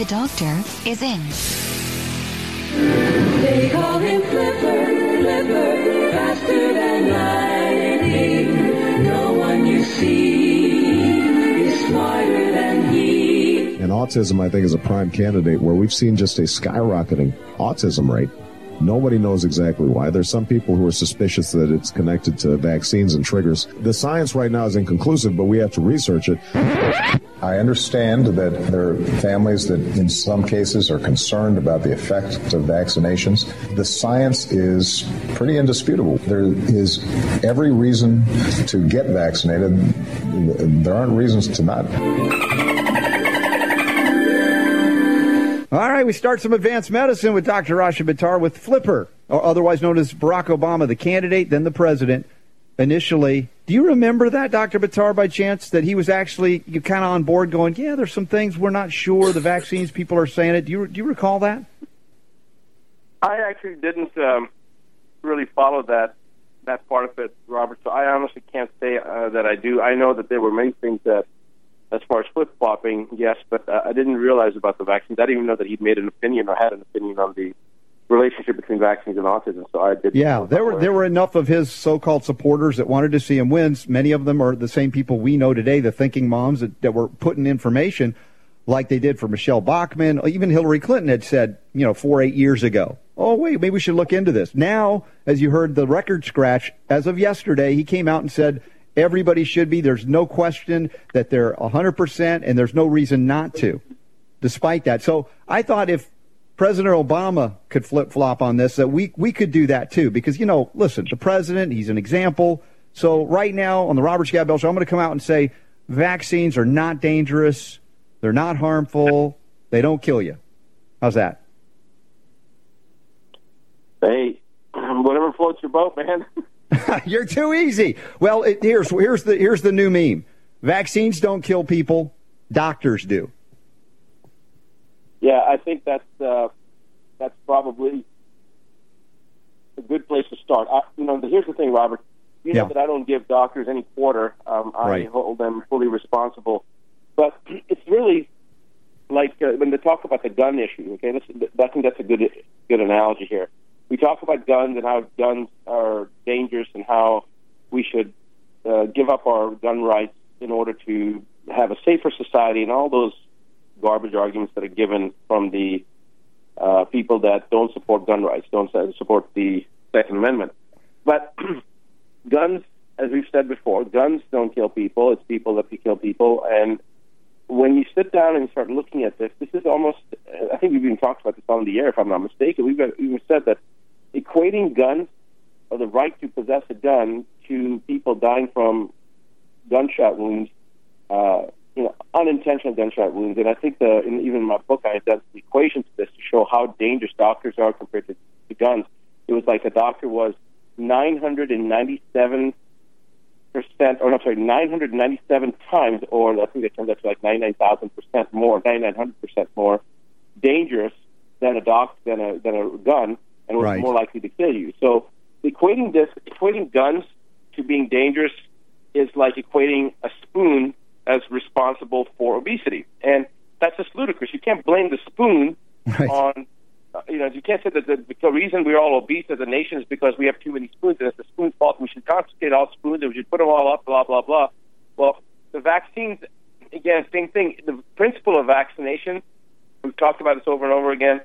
The doctor is in. They call him Flipper, Flipper, faster than lightning. No one you see is smarter than he. And autism, I think, is a prime candidate where we've seen just a skyrocketing autism rate. Nobody knows exactly why. There's some people who are suspicious that it's connected to vaccines and triggers. The science right now is inconclusive, but we have to research it. I understand that there are families that, in some cases, are concerned about the effect of vaccinations. The science is pretty indisputable. There is every reason to get vaccinated. There aren't reasons to not. All right, we start some advanced medicine with Dr. Rashid Buttar with Flipper, or otherwise known as Barack Obama, the candidate, then the president. Initially, do you remember that, Dr. Buttar, by chance, that he was actually you kind of on board, going, "Yeah, there's some things we're not sure. The vaccines, people are saying it." Do you do you recall that? I actually didn't um, really follow that that part of it, Robert. So I honestly can't say uh, that I do. I know that there were many things that, as far as flip flopping, yes, but uh, I didn't realize about the vaccines. I didn't even know that he'd made an opinion or had an opinion on the relationship between vaccines and autism. So I did. Yeah, there were there were enough of his so-called supporters that wanted to see him win. Many of them are the same people we know today, the thinking moms that, that were putting information like they did for Michelle Bachmann. Even Hillary Clinton had said, you know, four eight years ago. Oh wait, maybe we should look into this. Now, as you heard the record scratch, as of yesterday, he came out and said everybody should be. There's no question that they're 100%, and there's no reason not to, despite that. So I thought if President Obama could flip flop on this, that we, we could do that too. Because, you know, listen, the president, he's an example. So right now on the Robert Scott Bell Show, I'm going to come out and say vaccines are not dangerous. They're not harmful. They don't kill you. How's that? Hey, whatever floats your boat, man. You're too easy. Well, it, here's here's the here's the new meme. Vaccines don't kill people. Doctors do. Yeah, I think that's uh, that's probably a good place to start. I, you know, here's the thing, Robert. You know Yeah. that I don't give doctors any quarter. Um, I Right. hold them fully responsible. But it's really like uh, when they talk about the gun issue. Okay, Listen, I think that's a good good analogy here. We talk about guns and how guns are dangerous and how we should uh, give up our gun rights in order to have a safer society and all those garbage arguments that are given from the uh, people that don't support gun rights, don't support the Second Amendment. But guns, as we've said before, guns don't kill people. It's people that kill people. And when you sit down and start looking at this, this is almost, I think we've even talked about this on the air, if I'm not mistaken. We've even said that equating guns or the right to possess a gun to people dying from gunshot wounds, uh, you know, unintentional gunshot wounds. And I think the, in, even in my book, I had done some equations to this to show how dangerous doctors are compared to, to guns. It was like a doctor was 997 percent, or no, sorry, 997 times, or I think it turns out to like 99,000 percent more, 9,900 percent more dangerous than a doc than a than a gun, and was Right. more likely to kill you. So equating this, equating guns to being dangerous is like equating a spoon as responsible for obesity, and that's just ludicrous. You can't blame the spoon Right. on. You know, you can't say that the, the reason we're all obese as a nation is because we have too many spoons, and it's the spoon's fault. We should confiscate all spoons, and we should put them all up, blah blah blah. Well, the vaccines, again, same thing. The principle of vaccination, we've talked about this over and over again.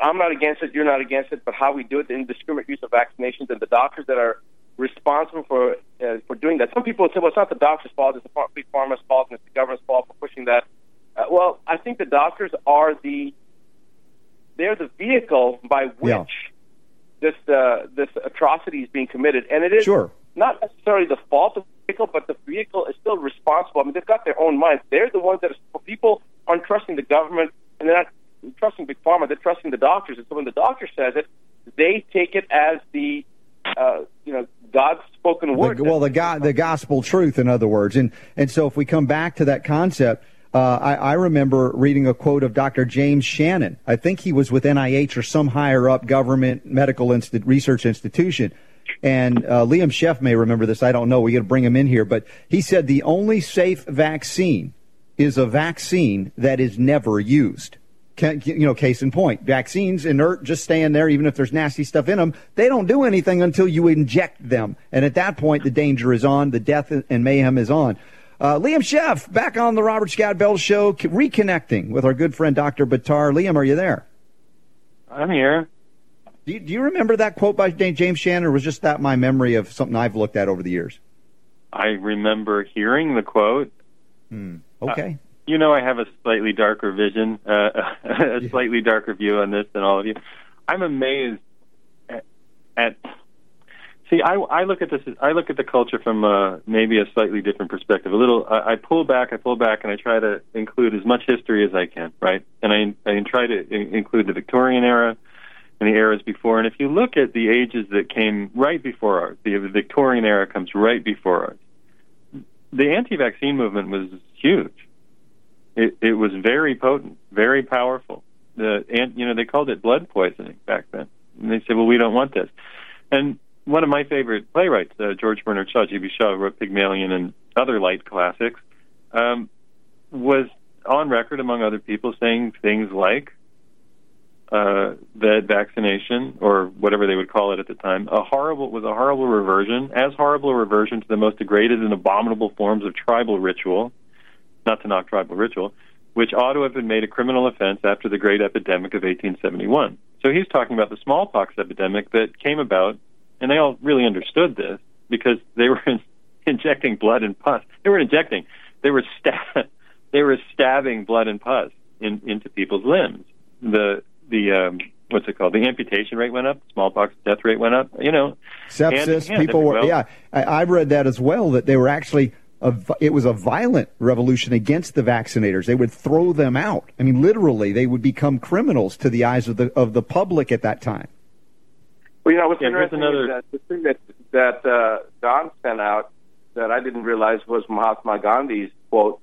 I'm not against it. You're not against it. But how we do it, the indiscriminate use of vaccinations, and the doctors that are responsible for uh, for doing that. Some people say, well, it's not the doctor's fault. It's the big pharma's fault, and it's the government's fault for pushing that. Uh, well, I think the doctors are the they're the vehicle by which Yeah. this uh, this atrocity is being committed, and it is Sure. not necessarily the fault of the vehicle, but the vehicle is still responsible. I mean, they've got their own minds. They're the ones that are, people aren't trusting the government, and they're not trusting big pharma. They're trusting the doctors, and so when the doctor says it, they take it as the uh, you know God's spoken word. The, well, the God, the gospel truth, in other words, and and so if we come back to that concept. Uh, I, I remember reading a quote of Dr. James Shannon. I think he was with NIH or some higher up government medical insti- research institution. And uh, Liam Sheff may remember this. I don't know. We got to bring him in here. But he said the only safe vaccine is a vaccine that is never used. You know, case in point, vaccines inert, just staying there, even if there's nasty stuff in them. They don't do anything until you inject them, and at that point, the danger is on, the death and mayhem is on. Uh, Liam Sheff, back on the Robert Scott Bell Show, reconnecting with our good friend Dr. Buttar. Liam, are you there? I'm here. Do you, do you remember that quote by James Shannon, or was just that my memory of something I've looked at over the years? I remember hearing the quote. Okay. You know, I have a slightly darker vision, uh, a slightly darker view on this than all of you. I'm amazed at. at see, I, I look at this. I look at the culture from uh, maybe a slightly different perspective. A little. I, I pull back. I pull back, and I try to include as much history as I can. Right, and I, I try to in- include the Victorian era and the eras before. And if you look at the ages that came right before ours, the Victorian era comes right before ours. The anti-vaccine movement was huge. It, it was very potent, very powerful. The and you know they called it blood poisoning back then. And they said, well, we don't want this. And one of my favorite playwrights, uh, George Bernard Shaw, G.B. Shaw, wrote Pygmalion and other light classics, um, was on record among other people saying things like uh, that vaccination or whatever they would call it at the time, a horrible was a horrible reversion, as horrible a reversion to the most degraded and abominable forms of tribal ritual, not to knock tribal ritual, which ought to have been made a criminal offense after the great epidemic of 1871. So he's talking about the smallpox epidemic that came about, and they all really understood this because they were injecting blood and pus. They were injecting, they were stab, they were stabbing blood and pus in, into people's limbs. The the um, what's it called? The amputation rate went up. Smallpox death rate went up. You know, in Sepsis, people were, well, yeah. I, I read that as well, that they were actually, a, it was a violent revolution against the vaccinators. They would throw them out. I mean, literally, they would become criminals to the eyes of the, of the public at that time. Well, you know what's Yeah, interesting another- is that the thing that that uh, Don sent out that I didn't realize was Mahatma Gandhi's quote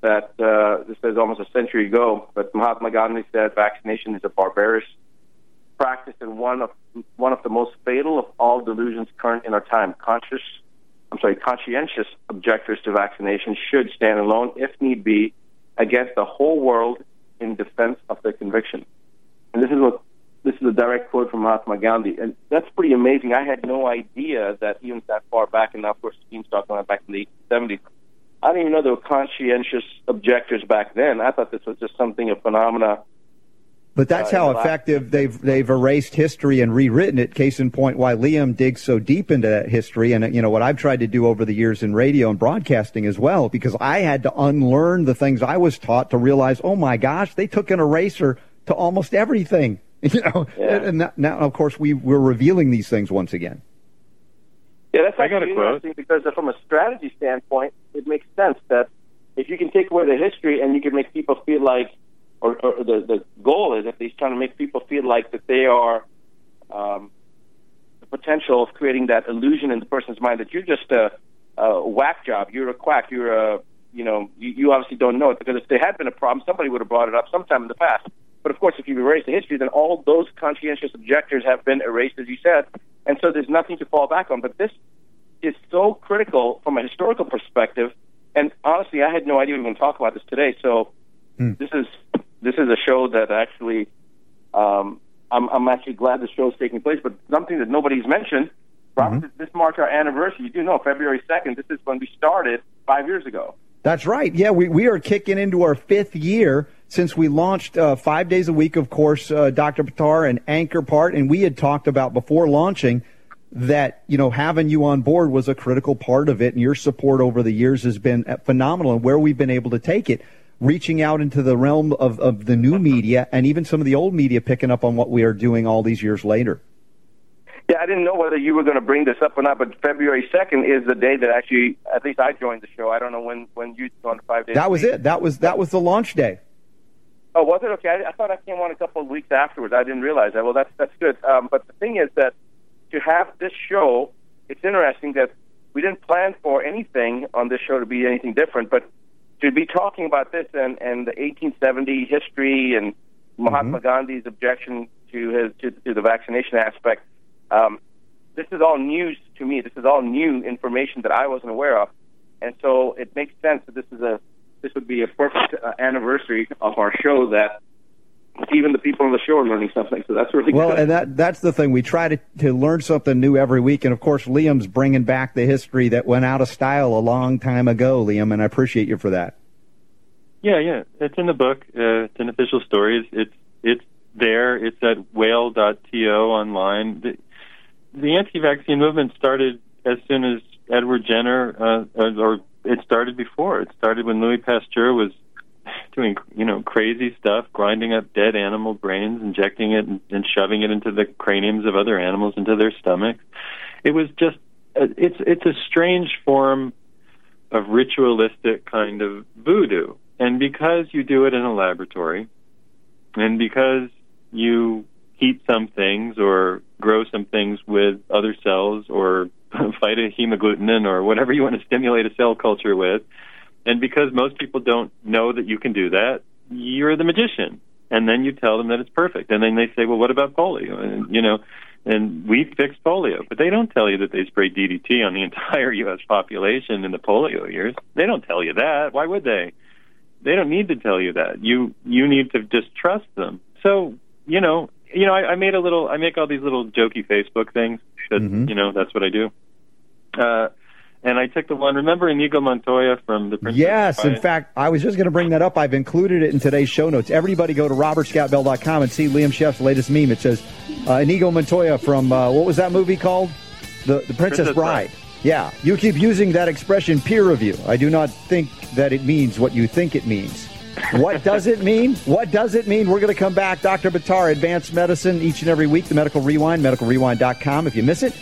that uh, this is almost a century ago. But Mahatma Gandhi said vaccination is a barbarous practice and one of one of the most fatal of all delusions current in our time. Conscious, I'm sorry, conscientious objectors to vaccination should stand alone, if need be, against the whole world in defense of their conviction. And this is what this is a direct quote from Mahatma Gandhi, and that's pretty amazing. I had no idea that even that far back, and of course Steve's talking about back in the 70s. I didn't even know there were conscientious objectors back then. I thought this was just something a phenomena. But that's Uh, how in the effective they've they've erased history and rewritten it. Case in point, why Liam digs so deep into that history, and you know what I've tried to do over the years in radio and broadcasting as well, because I had to unlearn the things I was taught to realize, oh my gosh, they took an eraser to almost everything. You know, Yeah. and now, now of course we we're revealing these things once again. Yeah, that's I got a actually quote. interesting because uh, from a strategy standpoint, it makes sense that if you can take away the history and you can make people feel like, or, or the the goal is at least trying to make people feel like that they are um, the potential of creating that illusion in the person's mind that you're just a, a whack job, you're a quack, you're a you know you, you obviously don't know it because if there had been a problem, somebody would have brought it up sometime in the past. But of course, if you erase the history, then all those conscientious objectors have been erased, as you said, and so there's nothing to fall back on. But this is so critical from a historical perspective. And honestly, I had no idea we were going to talk about this today. So this is this is a show that actually um, I'm, I'm actually glad the show is taking place. But something that nobody's mentioned, Robert, this- this marks our anniversary. You do know February second. This is when we started five years ago. That's right. Yeah, we, we are kicking into our fifth year since we launched uh, five days a week, of course, uh, Dr. Buttar and Anchor Part. And we had talked about before launching that, you know, having you on board was a critical part of it. And your support over the years has been uh, phenomenal and where we've been able to take it, reaching out into the realm of, of the new media and even some of the old media picking up on what we are doing all these years later. Yeah, I didn't know whether you were going to bring this up or not, but February second is the day that actually, at least I joined the show. I don't know when when you joined the five days. That was it. That was, that was the launch day. Oh, was it okay? I, I thought I came on a couple of weeks afterwards. I didn't realize that. Well, that's that's good. Um, but the thing is that to have this show, it's interesting that we didn't plan for anything on this show to be anything different, but to be talking about this and and the 1870 history and Mahatma Gandhi's objection to his to, to the vaccination aspect. Um, this is all news to me. This is all new information that I wasn't aware of, and so it makes sense that this is a this would be a perfect uh, anniversary of our show that even the people on the show are learning something. So that's really Well, good. and that that's the thing. We try to, to learn something new every week. And of course, Liam's bringing back the history that went out of style a long time ago, Liam, and I appreciate you for that. Yeah, yeah, it's in the book. Uh, it's an official story. It's it's, it's there. It's at whale.to online. The, the anti-vaccine movement started as soon as Edward Jenner, uh, or it started before. It started when Louis Pasteur was doing, you know, crazy stuff, grinding up dead animal brains, injecting it, and, and shoving it into the craniums of other animals into their stomachs. It was just, uh, it's it's a strange form of ritualistic kind of voodoo. And because you do it in a laboratory, and because you heat some things or grow some things with other cells or fight a hemagglutinin or whatever you want to stimulate a cell culture with, and because most people don't know that you can do that, you're the magician. And then you tell them that it's perfect. And then they say, well, what about polio? And, you know, and we fixed polio. But they don't tell you that they sprayed DDT on the entire U.S. population in the polio years. They don't tell you that. Why would they? They don't need to tell you that. You you need to just trust them. So you know, you know, I, I made a little. I make all these little jokey Facebook things. That you know, that's what I do. Uh, and I took the one. Remember Inigo Montoya from the Princess Yes, in fact, I was just going to bring that up. I've included it in today's show notes. Everybody go to robertscottbell.com and see Liam Sheff's latest meme. It says uh, Inigo Montoya from, uh, what was that movie called? The, the Princess, Princess Bride. Bride. Yeah, you keep using that expression peer review. I do not think that it means what you think it means. What does it mean? What does it mean? We're going to come back. Dr. Buttar, Advanced Medicine, each and every week. The Medical Rewind, medicalrewind.com if you miss it.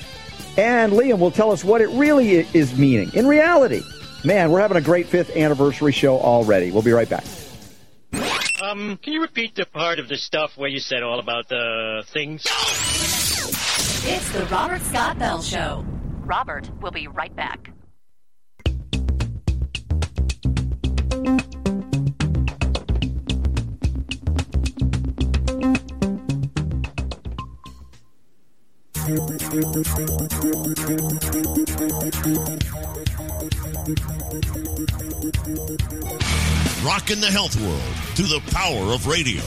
And Liam will tell us what it really is meaning in reality. Man, we're having a great fifth anniversary show already. We'll be right back. Um, can you repeat the part of the stuff where you said all about the things? It's the Robert Scott Bell Show. Robert will be right back. Rockin' the health world through the power of radio.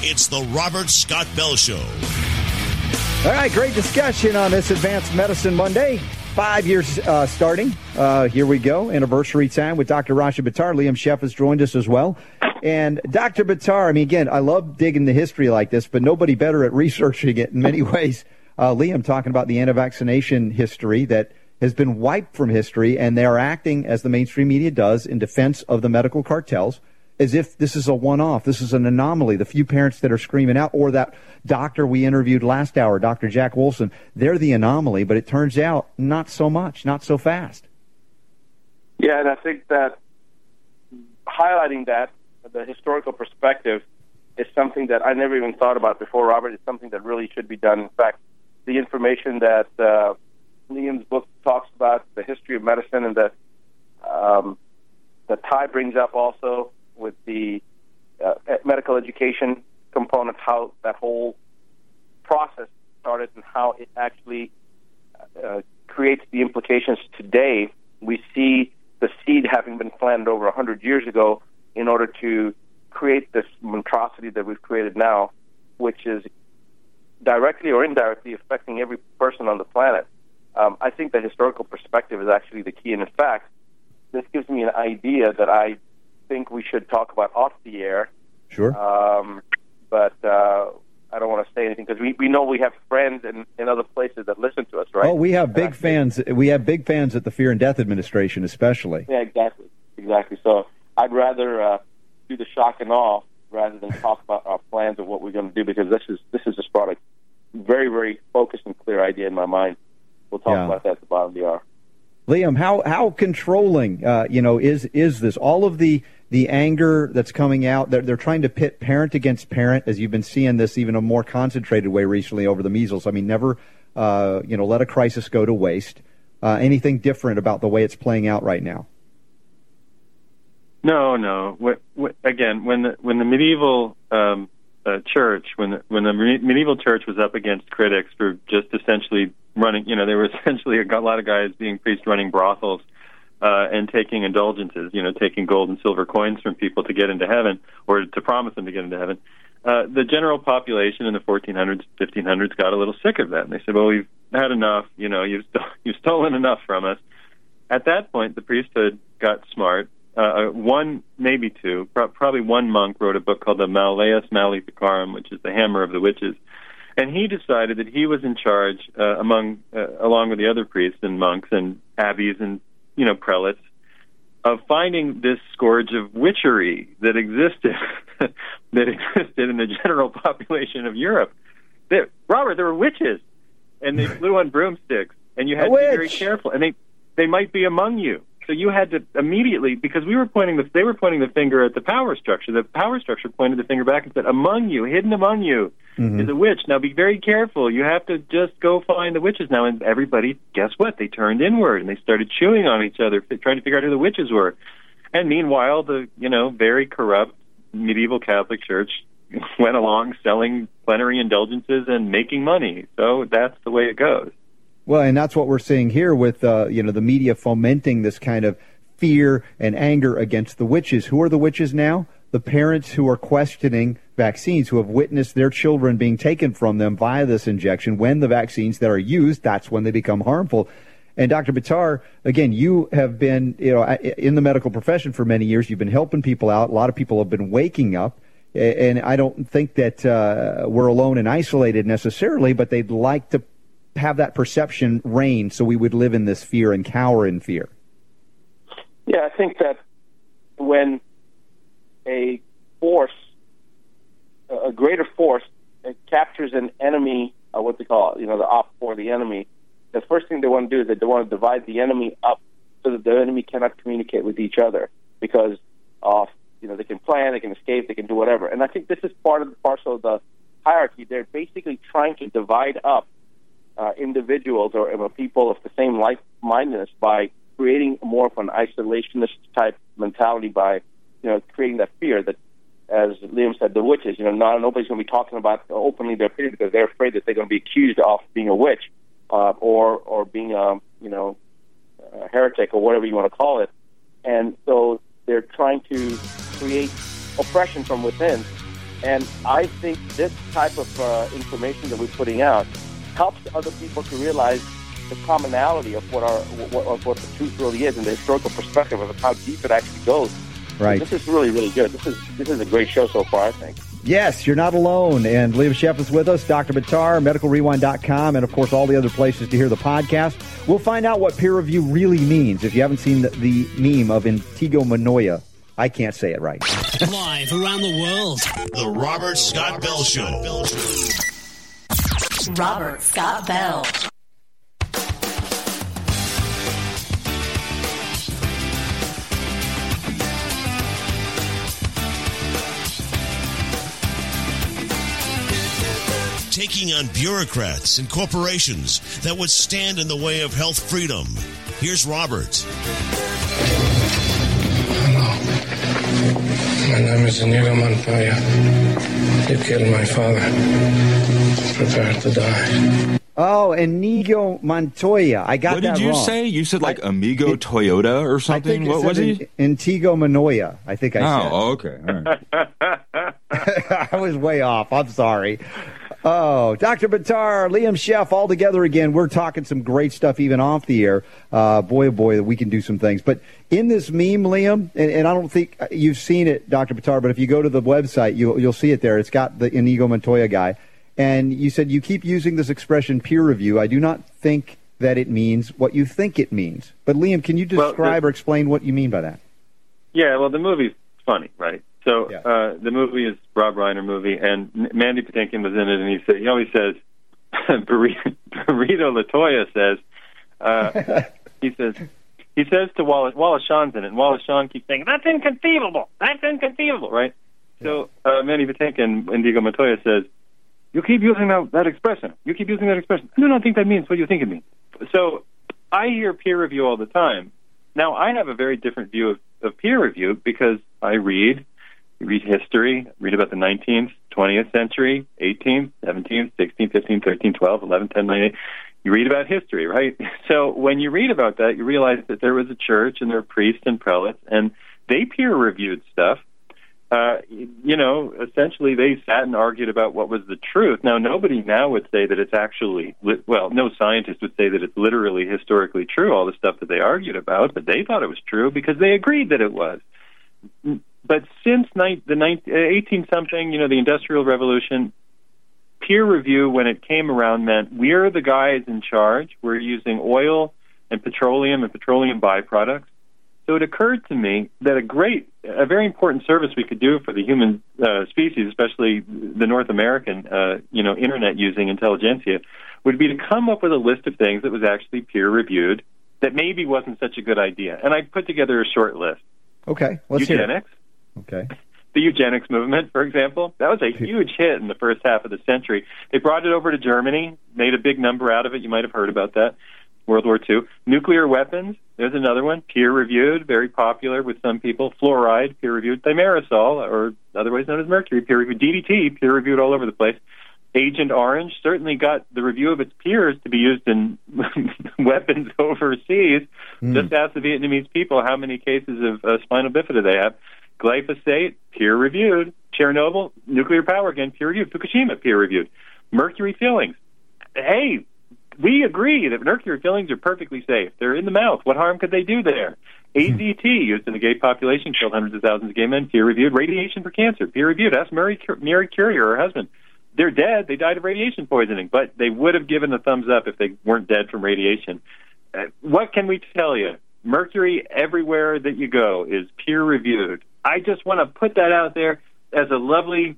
It's the Robert Scott Bell Show. All right, great discussion on this Advanced Medicine Monday. Five years uh, starting. Uh, here we go. Anniversary time with Dr. Rashid Buttar. Liam Sheff has joined us as well. And Dr. Buttar, I mean, again, I love digging the history like this, but nobody better at researching it in many ways. Uh, Liam talking about the anti-vaccination history that has been wiped from history, and they are acting as the mainstream media does in defense of the medical cartels as if this is a one-off. This is an anomaly. The few parents that are screaming out, or that doctor we interviewed last hour, Dr. Jack Wolfson, they're the anomaly. But it turns out not so much, not so fast. Yeah, and I think that highlighting that, the historical perspective, is something that I never even thought about before, Robert. It's something that really should be done. In fact, the information that uh, Liam's book talks about, the history of medicine, and the um, that Ty brings up also with the uh, medical education component, how that whole process started and how it actually uh, creates the implications today. We see the seed having been planted over 100 years ago in order to create this monstrosity that we've created now, which is directly or indirectly affecting every person on the planet. Um, I think the historical perspective is actually the key. And in fact, this gives me an idea that I think we should talk about off the air. Sure. Um, but uh, I don't want to say anything because we, we know we have friends in, in other places that listen to us, right? Oh, we have big fans. We have big fans at the Fear and Death Administration, especially. Yeah, exactly, exactly. So I'd rather uh, do the shock and awe rather than talk about our plans of what we're going to do because this is this is just brought a very very focused and clear idea in my mind. We'll talk Yeah. about that at the bottom of the hour. Liam, how how controlling, uh, you know, is is this? All of the the anger that's coming out. They're, they're trying to pit parent against parent, as you've been seeing this even a more concentrated way recently over the measles. I mean, never, uh, you know, let a crisis go to waste. Uh, anything different about the way it's playing out right now? No, no. What, what, again, when the when the medieval um, uh, church, when the, when the me- medieval church was up against critics for just essentially running, you know, there were essentially a lot of guys being priests running brothels uh, and taking indulgences, you know, taking gold and silver coins from people to get into heaven or to promise them to get into heaven. Uh, the general population in the 1400s, 1500s got a little sick of that, and they said, "Well, we've had enough. You know, you've st- you've stolen enough from us." At that point, the priesthood got smart. Uh, one, maybe two, pro- probably one monk wrote a book called the Malleus Maleficarum, which is the Hammer of the Witches, and he decided that he was in charge, uh, among uh, along with the other priests and monks and abbeys and you know prelates, of finding this scourge of witchery that existed that existed in the general population of Europe. There, Robert, there were witches, and they flew on broomsticks, and you had A to be very careful. And they they might be among you, so you had to immediately because we were pointing the they were pointing the finger at the power structure. The power structure pointed the finger back and said, "Among you, hidden among you." Mm-hmm. is a witch. Now be very careful. You have to just go find the witches now. And everybody, guess what? They turned inward and they started chewing on each other, trying to figure out who the witches were. And meanwhile, the you know very corrupt medieval Catholic Church went along selling plenary indulgences and making money. So that's the way it goes. Well, and that's what we're seeing here with uh, you know the media fomenting this kind of fear and anger against the witches. Who are the witches now? The parents who are questioning vaccines, who have witnessed their children being taken from them via this injection. When the vaccines that are used, that's when they become harmful. And Dr. Buttar, again, you have been you know in the medical profession for many years. You've been helping people out. A lot of people have been waking up. And I don't think that uh, we're alone and isolated necessarily, but they'd like to have that perception reign so we would live in this fear and cower in fear. Yeah, I think that when a force, a greater force, captures an enemy, uh, what they call it, you know, the op for the enemy, the first thing they want to do is that they want to divide the enemy up so that the enemy cannot communicate with each other because of, you know, they can plan, they can escape, they can do whatever. And I think this is part of the parcel of the hierarchy. They're basically trying to divide up uh, individuals or uh, people of the same like-mindedness by creating more of an isolationist type mentality by, you know, creating that fear that, as Liam said, the witches, you know, not nobody's going to be talking about openly their opinion because they're afraid that they're going to be accused of being a witch uh, or or being a, you know, a heretic or whatever you want to call it. And so they're trying to create oppression from within. And I think this type of uh, information that we're putting out helps other people to realize the commonality of what our what, of what the truth really is and the historical perspective of how deep it actually goes. Right. This is really really good. This is this is a great show so far. I think. Yes, you're not alone. And Liam Sheff is with us, Dr. Buttar, medicalrewind.com, and of course all the other places to hear the podcast. We'll find out what peer review really means. If you haven't seen the, the meme of Intigo Manoia, I can't say it right. Live around the world. The Robert Scott Bell Show. Robert Scott Bell. Taking on bureaucrats and corporations that would stand in the way of health freedom. Here's Robert. My name is Inigo Montoya. You killed my father. Prepare to die. Oh, Inigo Montoya. I got what that What did you wrong. say? You said like Amigo Toyota or something. What was he? In- Intigo Manoia. I think I said. Oh, okay. All right. I was way off. I'm sorry. Oh, Dr. Buttar, Liam Sheff, all together again. We're talking some great stuff even off the air. Uh, boy, oh boy, that we can do some things. But in this meme, Liam, and, and I don't think uh, you've seen it, Dr. Buttar, but if you go to the website, you'll, you'll see it there. It's got the Inigo Montoya guy. And you said you keep using this expression peer review. I do not think that it means what you think it means. But Liam, can you Well, describe the- or explain what you mean by that? Yeah, well, the movie's funny, right? So uh, the movie is Rob Reiner movie, and Mandy Patinkin was in it, and he said he always says burrito, burrito Latoya says uh, he says He says to Wallace, Wallace Shawn's in it, and Wallace Shawn keeps saying, "That's inconceivable. That's inconceivable." Right? So uh, Manny Patinkin, Indigo Montoya says, "You keep using that, that expression. You keep using that expression. I do not think that means what you think it means." So I hear peer review all the time. Now I have a very different view of, of peer review because I read, read history, read about the 19th, 20th century, 18th, 17th, 16th, 15th, 13th, 12th, 11th, 10th, 9th. You read about history, right? So when you read about that, you realize that there was a church and there were priests and prelates, and they peer reviewed stuff. Uh, you know, essentially they sat and argued about what was the truth. Now, nobody now would say that it's actually, li- well, no scientist would say that it's literally historically true, all the stuff that they argued about, but they thought it was true because they agreed that it was. But since ni- the 18 something, you know, the Industrial Revolution, peer review, when it came around, meant we're the guys in charge. We're using oil and petroleum and petroleum byproducts. So it occurred to me that a great, a very important service we could do for the human uh, species, especially the North American, uh, you know, internet using intelligentsia, would be to come up with a list of things that was actually peer reviewed that maybe wasn't such a good idea. And I put together a short list. Okay, let's hear it. Eugenics. Okay. The eugenics movement, for example, that was a huge hit in the first half of the century. They brought it over to Germany, made a big number out of it. You might have heard about that. World War II. Nuclear weapons, there's another one, peer reviewed, very popular with some people. Fluoride, peer reviewed. Thimerosal, or otherwise known as mercury, peer reviewed. DDT, peer reviewed all over the place. Agent Orange certainly got the review of its peers to be used in weapons overseas. Hmm. Just ask the Vietnamese people how many cases of uh, spinal bifida they have. Glyphosate, peer reviewed. Chernobyl, nuclear power again, peer reviewed. Fukushima, peer reviewed. Mercury fillings. Hey, we agree that mercury fillings are perfectly safe. They're in the mouth. What harm could they do there? AZT, used in the gay population, killed hundreds of thousands of gay men, peer reviewed. Radiation for cancer, peer reviewed. Ask Mary, Mary Curie or her husband. They're dead. They died of radiation poisoning, but they would have given a thumbs up if they weren't dead from radiation. Uh, what can we tell you? Mercury everywhere that you go is peer reviewed. I just want to put that out there as a lovely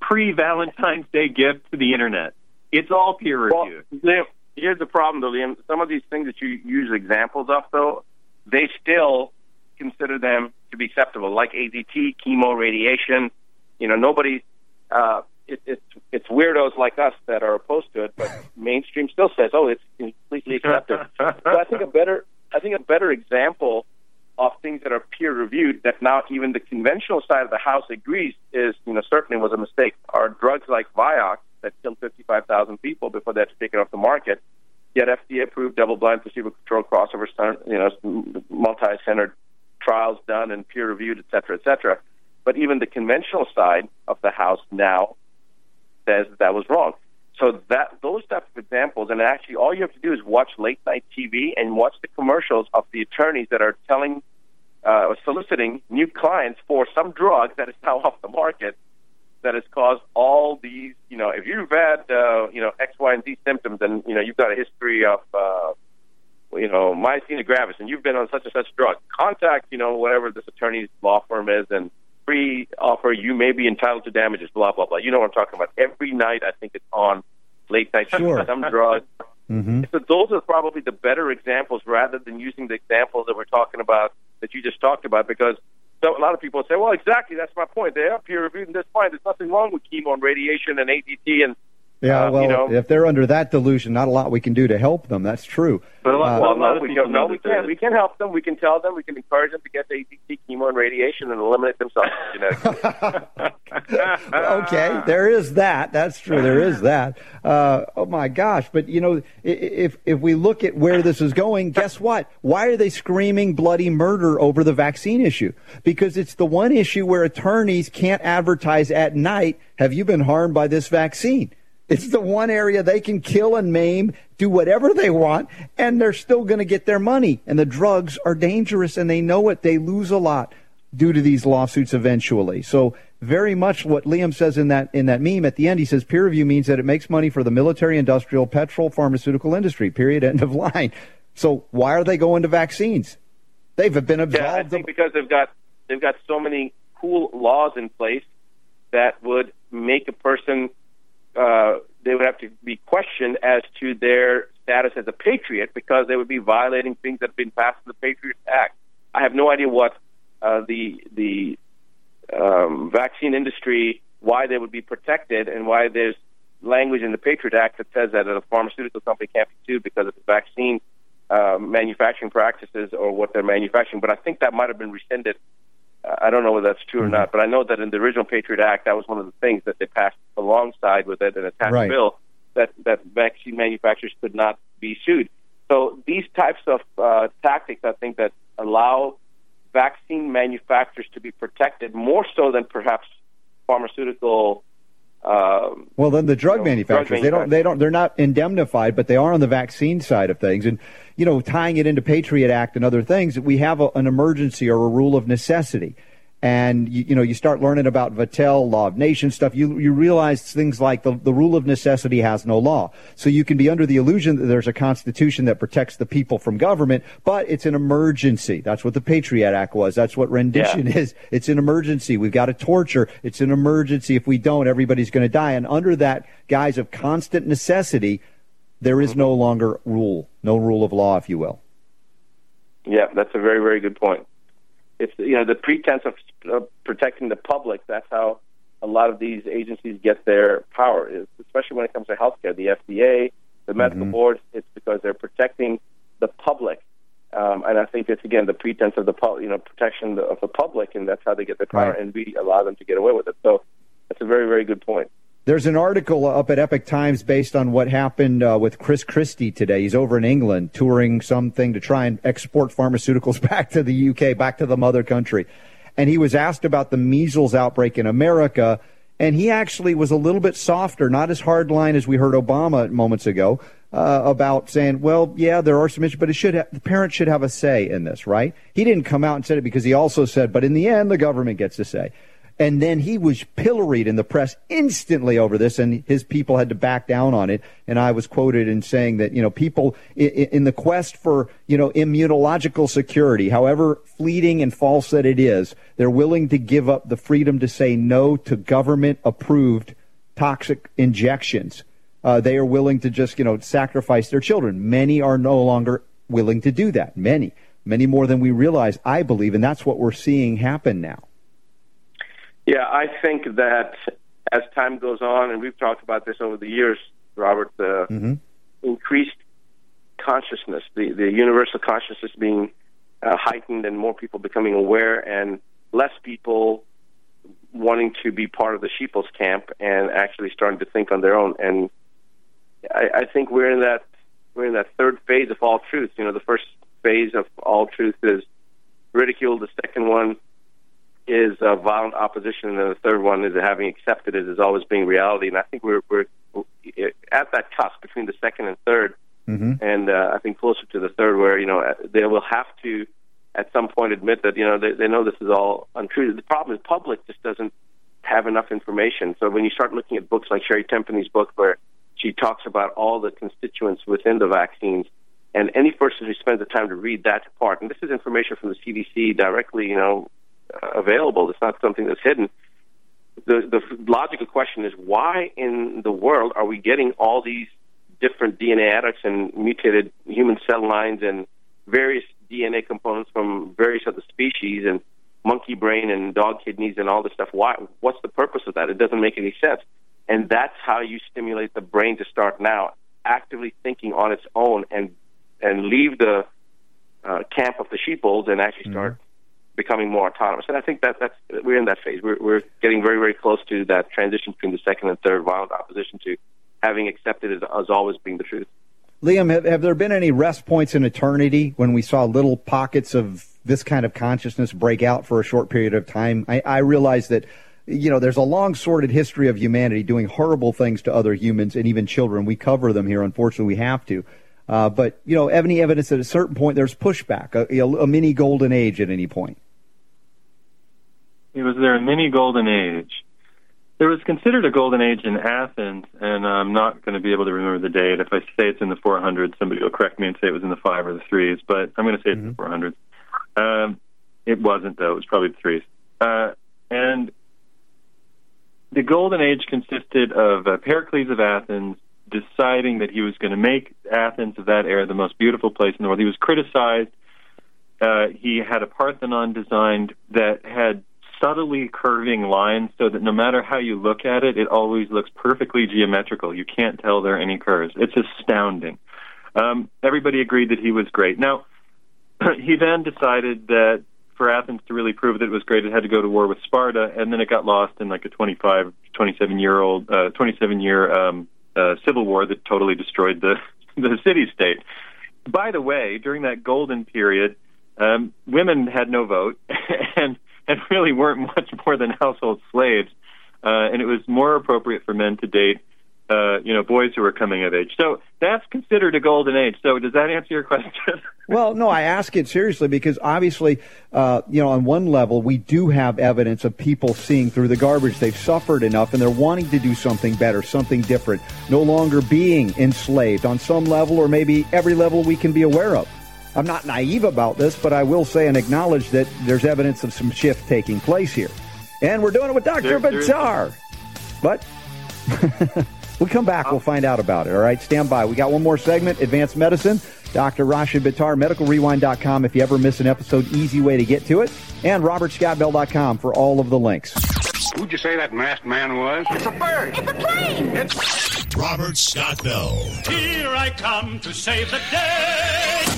pre Valentine's Day gift to the internet. It's all peer reviewed. Liam, here's the problem, though, Liam. Some of these things that you use examples of, though, they still consider them to be acceptable, like AZT, chemo, radiation. You know, nobody. Uh, it, it's it's weirdos like us that are opposed to it, but mainstream still says, "Oh, it's completely accepted." but I think a better, I think a better example of things that are peer reviewed that now even the conventional side of the house agrees is, you know, certainly was a mistake. Are drugs like Vioxx that killed 55,000 people before they had to take it off the market, yet FDA approved double-blind placebo-controlled crossover, you know, multi-centered trials done and peer reviewed, et cetera, et cetera. But even the conventional side of the house now says that, that was wrong. So that those types of examples, and actually all you have to do is watch late night TV and watch the commercials of the attorneys that are telling, uh, or soliciting new clients for some drug that is now off the market that has caused all these. You know, if you've had uh, you know X, Y, and Z symptoms, and you know you've got a history of uh, you know myasthenia gravis, and you've been on such and such drug, contact you know whatever this attorney's law firm is, and free offer you may be entitled to damages. Blah blah blah. You know what I'm talking about. Every night, I think it's on late night Sure. some drug. Mm-hmm. So those are probably the better examples rather than using the examples that we're talking about that you just talked about because so a lot of people say, well, exactly, that's my point. They are peer reviewed and that's fine. There's nothing wrong with chemo and radiation and AZT and Yeah, uh, well, you know. if they're under that delusion, not a lot we can do to help them. That's true. But a lot, Uh, well, a lot no, of we people can, know no, we can. is. We can help them. We can tell them. We can encourage them to get the AZT, chemo, and radiation, and eliminate themselves genetically. okay, there is that. That's true. There is that. Uh, oh my gosh! But you know, if if we look at where this is going, guess what? Why are they screaming bloody murder over the vaccine issue? Because it's the one issue where attorneys can't advertise at night. Have you been harmed by this vaccine? It's the one area they can kill and maim, do whatever they want, and they're still going to get their money. And the drugs are dangerous, and they know it. They lose a lot due to these lawsuits eventually. So very much what Liam says in that in that meme at the end, he says peer review means that it makes money for the military, industrial, petrol, pharmaceutical industry. Period. End of line. So why are they going to vaccines? They've been absolved. Yeah, I think because they've got they've got so many cool laws in place that would make a person uh, they would have to be questioned as to their status as a patriot because they would be violating things that have been passed in the Patriot Act. I have no idea what uh, the the um, vaccine industry why they would be protected and why there's language in the Patriot Act that says that a pharmaceutical company can't be sued because of the vaccine uh, manufacturing practices or what they're manufacturing. But I think that might have been rescinded. I don't know whether that's true or not, but I know that in the original Patriot Act, that was one of the things that they passed alongside with it, an attached Right. bill that that vaccine manufacturers could not be sued. So these types of uh, tactics, I think, that allow vaccine manufacturers to be protected more so than perhaps pharmaceutical. Um, Well, then the drug manufacturers, they don't, they don't, they're not indemnified, but they are on the vaccine side of things. And, you know, tying it into Patriot Act and other things, we have a, an emergency or a rule of necessity. And, you, you know, you start learning about Vattel, law of nations stuff, you, you realize things like the, the rule of necessity has no law. So you can be under the illusion that there's a constitution that protects the people from government, but it's an emergency. That's what the Patriot Act was. That's what rendition Yeah. is. It's an emergency. We've got to torture. It's an emergency. If we don't, everybody's going to die. And under that guise of constant necessity, there is no mm-hmm. longer rule, no rule of law, if you will. Yeah, that's a very, very good point. It's you know the pretense of uh, protecting the public. That's how a lot of these agencies get their power, is especially when it comes to healthcare. The FDA, the medical board, it's because they're protecting the public. Um, and I think it's again the pretense of the you know protection of the public, and that's how they get their power, Right. and we allow them to get away with it. So that's a very, very good point. There's an article up at Epoch Times based on what happened uh, with Chris Christie today. He's over in England touring something to try and export pharmaceuticals back to the UK, back to the mother country. And he was asked about the measles outbreak in America, and he actually was a little bit softer, not as hardline as we heard Obama moments ago uh, about saying, "Well, yeah, there are some issues, but it should ha- the parents should have a say in this, right?" He didn't come out and said it because he also said, "But in the end, the government gets a say." And then he was pilloried in the press instantly over this, and his people had to back down on it. And I was quoted in saying that, you know, people in, the quest for, you know, immunological security, however fleeting and false that it is, they're willing to give up the freedom to say no to government approved toxic injections. Uh, they are willing to just, you know, sacrifice their children. Many are no longer willing to do that. Many, many more than we realize, I believe. And that's what we're seeing happen now. Yeah, I think that as time goes on, and we've talked about this over the years, Robert, the Mm-hmm. increased consciousness, the, the universal consciousness being uh, heightened and more people becoming aware and less people wanting to be part of the sheeple's camp and actually starting to think on their own. And I, I think we're in that we're in that third phase of all truth. You know, the first phase of all truth is ridicule. The second one is uh, violent opposition, and the third one is having accepted it as always being reality. And I think we're we're at that cusp between the second and third, Mm-hmm. and uh, I think closer to the third, where you know they will have to at some point admit that you know they, they know this is all untrue. The problem is public just doesn't have enough information. So when you start looking at books like Sherri Tenpenny's book, where she talks about all the constituents within the vaccines, and any person who spends the time to read that part, and this is information from the CDC directly, you know, available. It's not something that's hidden. The the logical question is why in the world are we getting all these different DNA edits and mutated human cell lines and various DNA components from various other species and monkey brain and dog kidneys and all this stuff. Why? What's the purpose of that? It doesn't make any sense. And that's how you stimulate the brain to start now actively thinking on its own and and leave the uh, camp of the sheepfolds and actually start becoming more autonomous. And I think that that's we're in that phase. We're we're getting very very close to that transition between the second and third violent opposition to having accepted it as always being the truth. Liam, have, have there been any rest points in eternity when we saw little pockets of this kind of consciousness break out for a short period of time? I, I realize that, you know, there's a long sordid history of humanity doing horrible things to other humans and even children. We cover them here. Unfortunately, we have to. Uh, but, you know, any evidence at a certain point there's pushback, a, a mini golden age at any point? It was there a mini golden age? There was considered a golden age in Athens, and I'm not going to be able to remember the date. If I say it's in the 400s, somebody will correct me and say it was in the five or the threes, but I'm going to say it's in the 400s. Um, it wasn't, though. It was probably the threes. Uh, and the golden age consisted of uh, Pericles of Athens deciding that he was going to make Athens of that era the most beautiful place in the world. He was criticized. Uh, he had a Parthenon designed that had subtly curving lines so that no matter how you look at it, it always looks perfectly geometrical. You can't tell there are any curves. It's astounding. Um, everybody agreed that he was great. Now, he then decided that for Athens to really prove that it was great, it had to go to war with Sparta, and then it got lost in like a 25, 27 year old, uh, 27 year um, uh, civil war that totally destroyed the the city state. By the way, during that golden period, um, women had no vote and and really weren't much more than household slaves, uh, and it was more appropriate for men to date uh, you know, boys who were coming of age. So that's considered a golden age. So does that answer your question? well, no, I ask it seriously because obviously, uh, you know, on one level, we do have evidence of people seeing through the garbage. They've suffered enough and they're wanting to do something better, something different, no longer being enslaved on some level or maybe every level we can be aware of. I'm not naive about this, but I will say and acknowledge that there's evidence of some shift taking place here. And we're doing it with Dr. There- there is- But we come back, we'll find out about it. All right, stand by. We got one more segment, Advanced Medicine. Dr. Rashid Buttar, medicalrewind.com. If you ever miss an episode, easy way to get to it. And robertscottbell.com for all of the links. Who'd you say that masked man was? It's a bird. It's a plane. It's Robert Scott Bell. Here I come to save the day.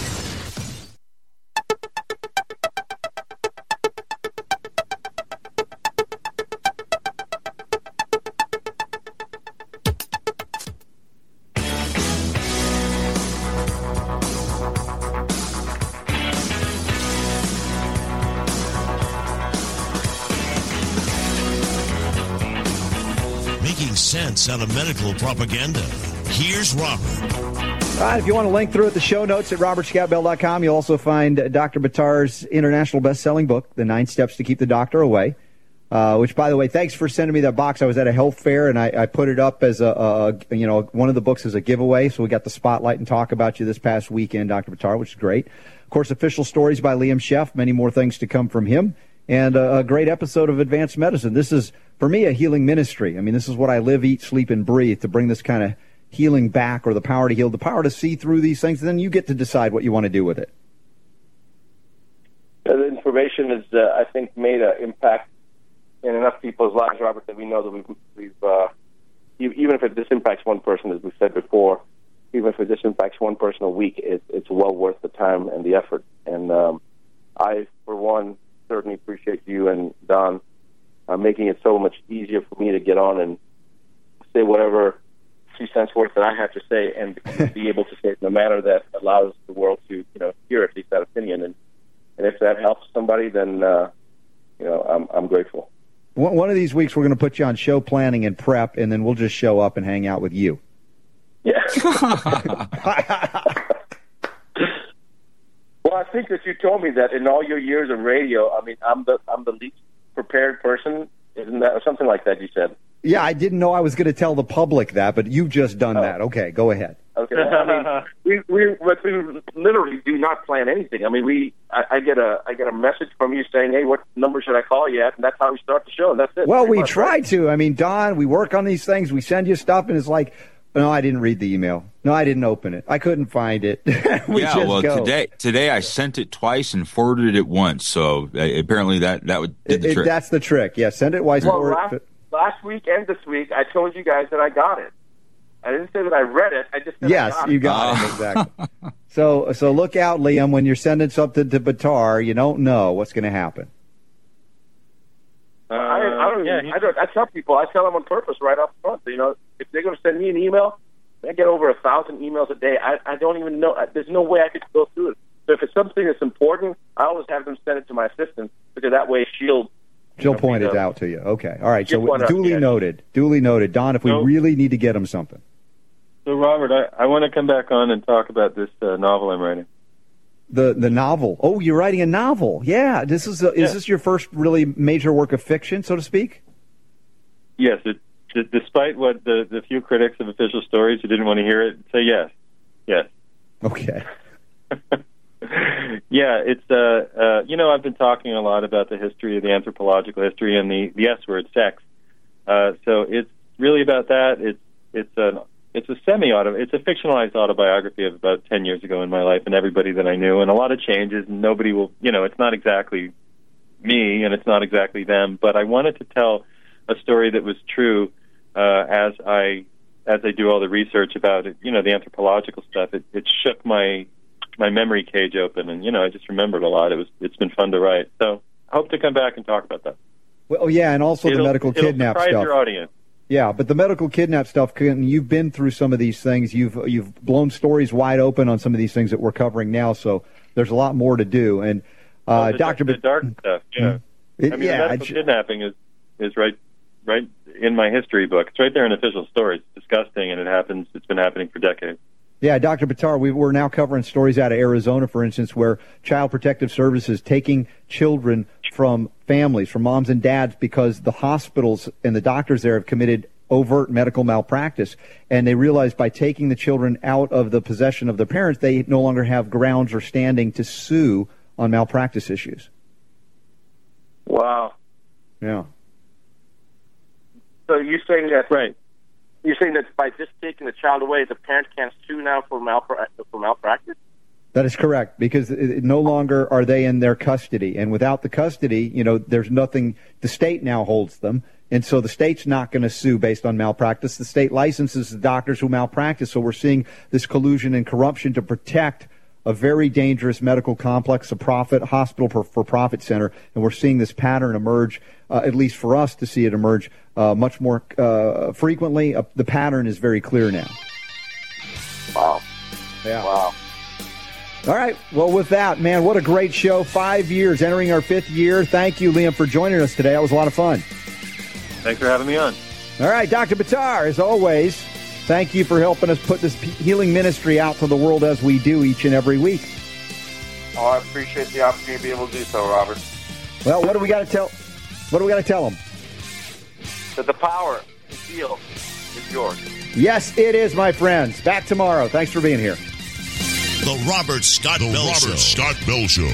Out of medical propaganda. Here's Robert. All right, if you want to link through it, the show notes at robertscottbell.com. You'll also find uh, Dr. Buttar's international best-selling book, The Nine Steps to Keep the Doctor Away, uh, which, by the way, thanks for sending me that box. I was at a health fair, and I, I put it up as a, a, you know, one of the books as a giveaway. So we got the spotlight and talk about you this past weekend, Dr. Buttar, which is great. Of course, official stories by Liam Sheff, many more things to come from him, and a, a great episode of Advanced Medicine. This is, for me, a healing ministry. I mean, this is what I live, eat, sleep, and breathe to bring this kind of healing back or the power to heal, the power to see through these things, and then you get to decide what you want to do with it. The information has, uh, I think, made an impact in enough people's lives, Robert, that we know that we've, we've uh, even if it just impacts one person, as we said before, even if it just impacts one person a week, it, it's well worth the time and the effort. And um, I, for one, certainly appreciate you and Don uh, making it so much easier for me to get on and say whatever two cents worth that I have to say and be able to say it in a manner that allows the world to, you know, hear at least that opinion. And, and if that helps somebody, then, uh, you know, I'm, I'm grateful. One one of these weeks, we're going to put you on show planning and prep, and then we'll just show up and hang out with you. Yeah. well, I think that you told me that in all your years of radio, I mean, I'm the I'm the least prepared person, isn't that or something like that? You said. Yeah, I didn't know I was going to tell the public that, but you've just done Oh. that. Okay, go ahead. Okay. I mean, we we but we literally do not plan anything. I mean, we I, I get a I get a message from you saying, "Hey, what number should I call you at?" And that's how we start the show. And that's it. Well, Pretty we much, try right? to. I mean, Don, we work on these things. We send you stuff, and it's like, no, I didn't read the email. No, I didn't open it. I couldn't find it. we yeah, just well, go. today today I sent it twice and forwarded it once. So uh, apparently that that would did the it- trick. that's the trick. Yeah, send it wise. Well, or- last, last week and this week, I told you guys that I got it. I didn't say that I read it. I just said I Yes, got you got it exactly. so, so look out, Liam. When you're sending something to Buttar, you don't know what's going to happen. I, I don't. even, I don't. I tell people. I tell them on purpose right up front. You know, if they're going to send me an email, I get over a thousand emails a day. I, I don't even know. There's no way I could go through it. So if it's something that's important, I always have them send it to my assistant because that way she'll. She'll point it out to you. Okay. All right. So one up, duly yeah. noted. Duly noted. Don, if we So- really need to get him something. So, Robert, I, I want to come back on and talk about this uh, novel I'm writing. The the novel. Oh, you're writing a novel. Yeah. This is a, is this your first really major work of fiction, so to speak? Yes, it, d- despite what the, the few critics of official stories who didn't want to hear it say yes. Yes. Okay. yeah, it's uh, uh, you know I've been talking a lot about the history of the anthropological history and the the S word, sex. Uh, so it's really about that. It's it's an it's a semi auto it's a fictionalized autobiography of about ten years ago in my life and everybody that I knew and a lot of changes and nobody will you know it's not exactly me and it's not exactly them but I wanted to tell a story that was true uh, as I as I do all the research about it you know the anthropological stuff it, it shook my my memory cage open and you know I just remembered a lot it was it's been fun to write so I hope to come back and talk about that Well, oh yeah, and also the It'll- medical it'll kidnap stuff. your audience Yeah, but the medical kidnap stuff. You've been through some of these things. You've you've blown stories wide open on some of these things that we're covering now. So there's a lot more to do. And uh, Oh, the, Doctor, the dark stuff. Yeah, It- I mean, yeah, the medical kidnapping is is right right in my history book. It's right there in official stories. It's disgusting, and it happens. It's been happening for decades. Yeah, Dr. Buttar, we, we're now covering stories out of Arizona, for instance, where Child Protective Services taking children from families, from moms and dads, because the hospitals and the doctors there have committed overt medical malpractice. And they realized by taking the children out of the possession of their parents, they no longer have grounds or standing to sue on malpractice issues. Wow. Yeah. So you're saying that right? You're saying that by just taking the child away, the parent can't sue now for malpra- for malpractice. That is correct because it- no longer are they in their custody, and without the custody, you know, there's nothing. The state now holds them, and so the state's not going to sue based on malpractice. The state licenses the doctors who malpractice, so we're seeing this collusion and corruption to protect a very dangerous medical complex, a profit hospital for, for profit center, and we're seeing this pattern emerge. Uh, at least for us to see it emerge uh, much more uh, frequently. Uh, the pattern is very clear now. Wow. Yeah. Wow. All right. Well, with that, man, what a great show. Five years, entering our fifth year. Thank you, Liam, for joining us today. That was a lot of fun. Thanks for having me on. All right, Dr. Buttar, as always, thank you for helping us put this healing ministry out to the world as we do each and every week. Oh, I appreciate the opportunity to be able to do so, Robert. Well, what do we got to tell? What do we got to tell them? That the power to heal is yours. Yes, it is, my friends. Back tomorrow. Thanks for being here. The Robert Scott The Bell Robert Show. Scott Bell Show.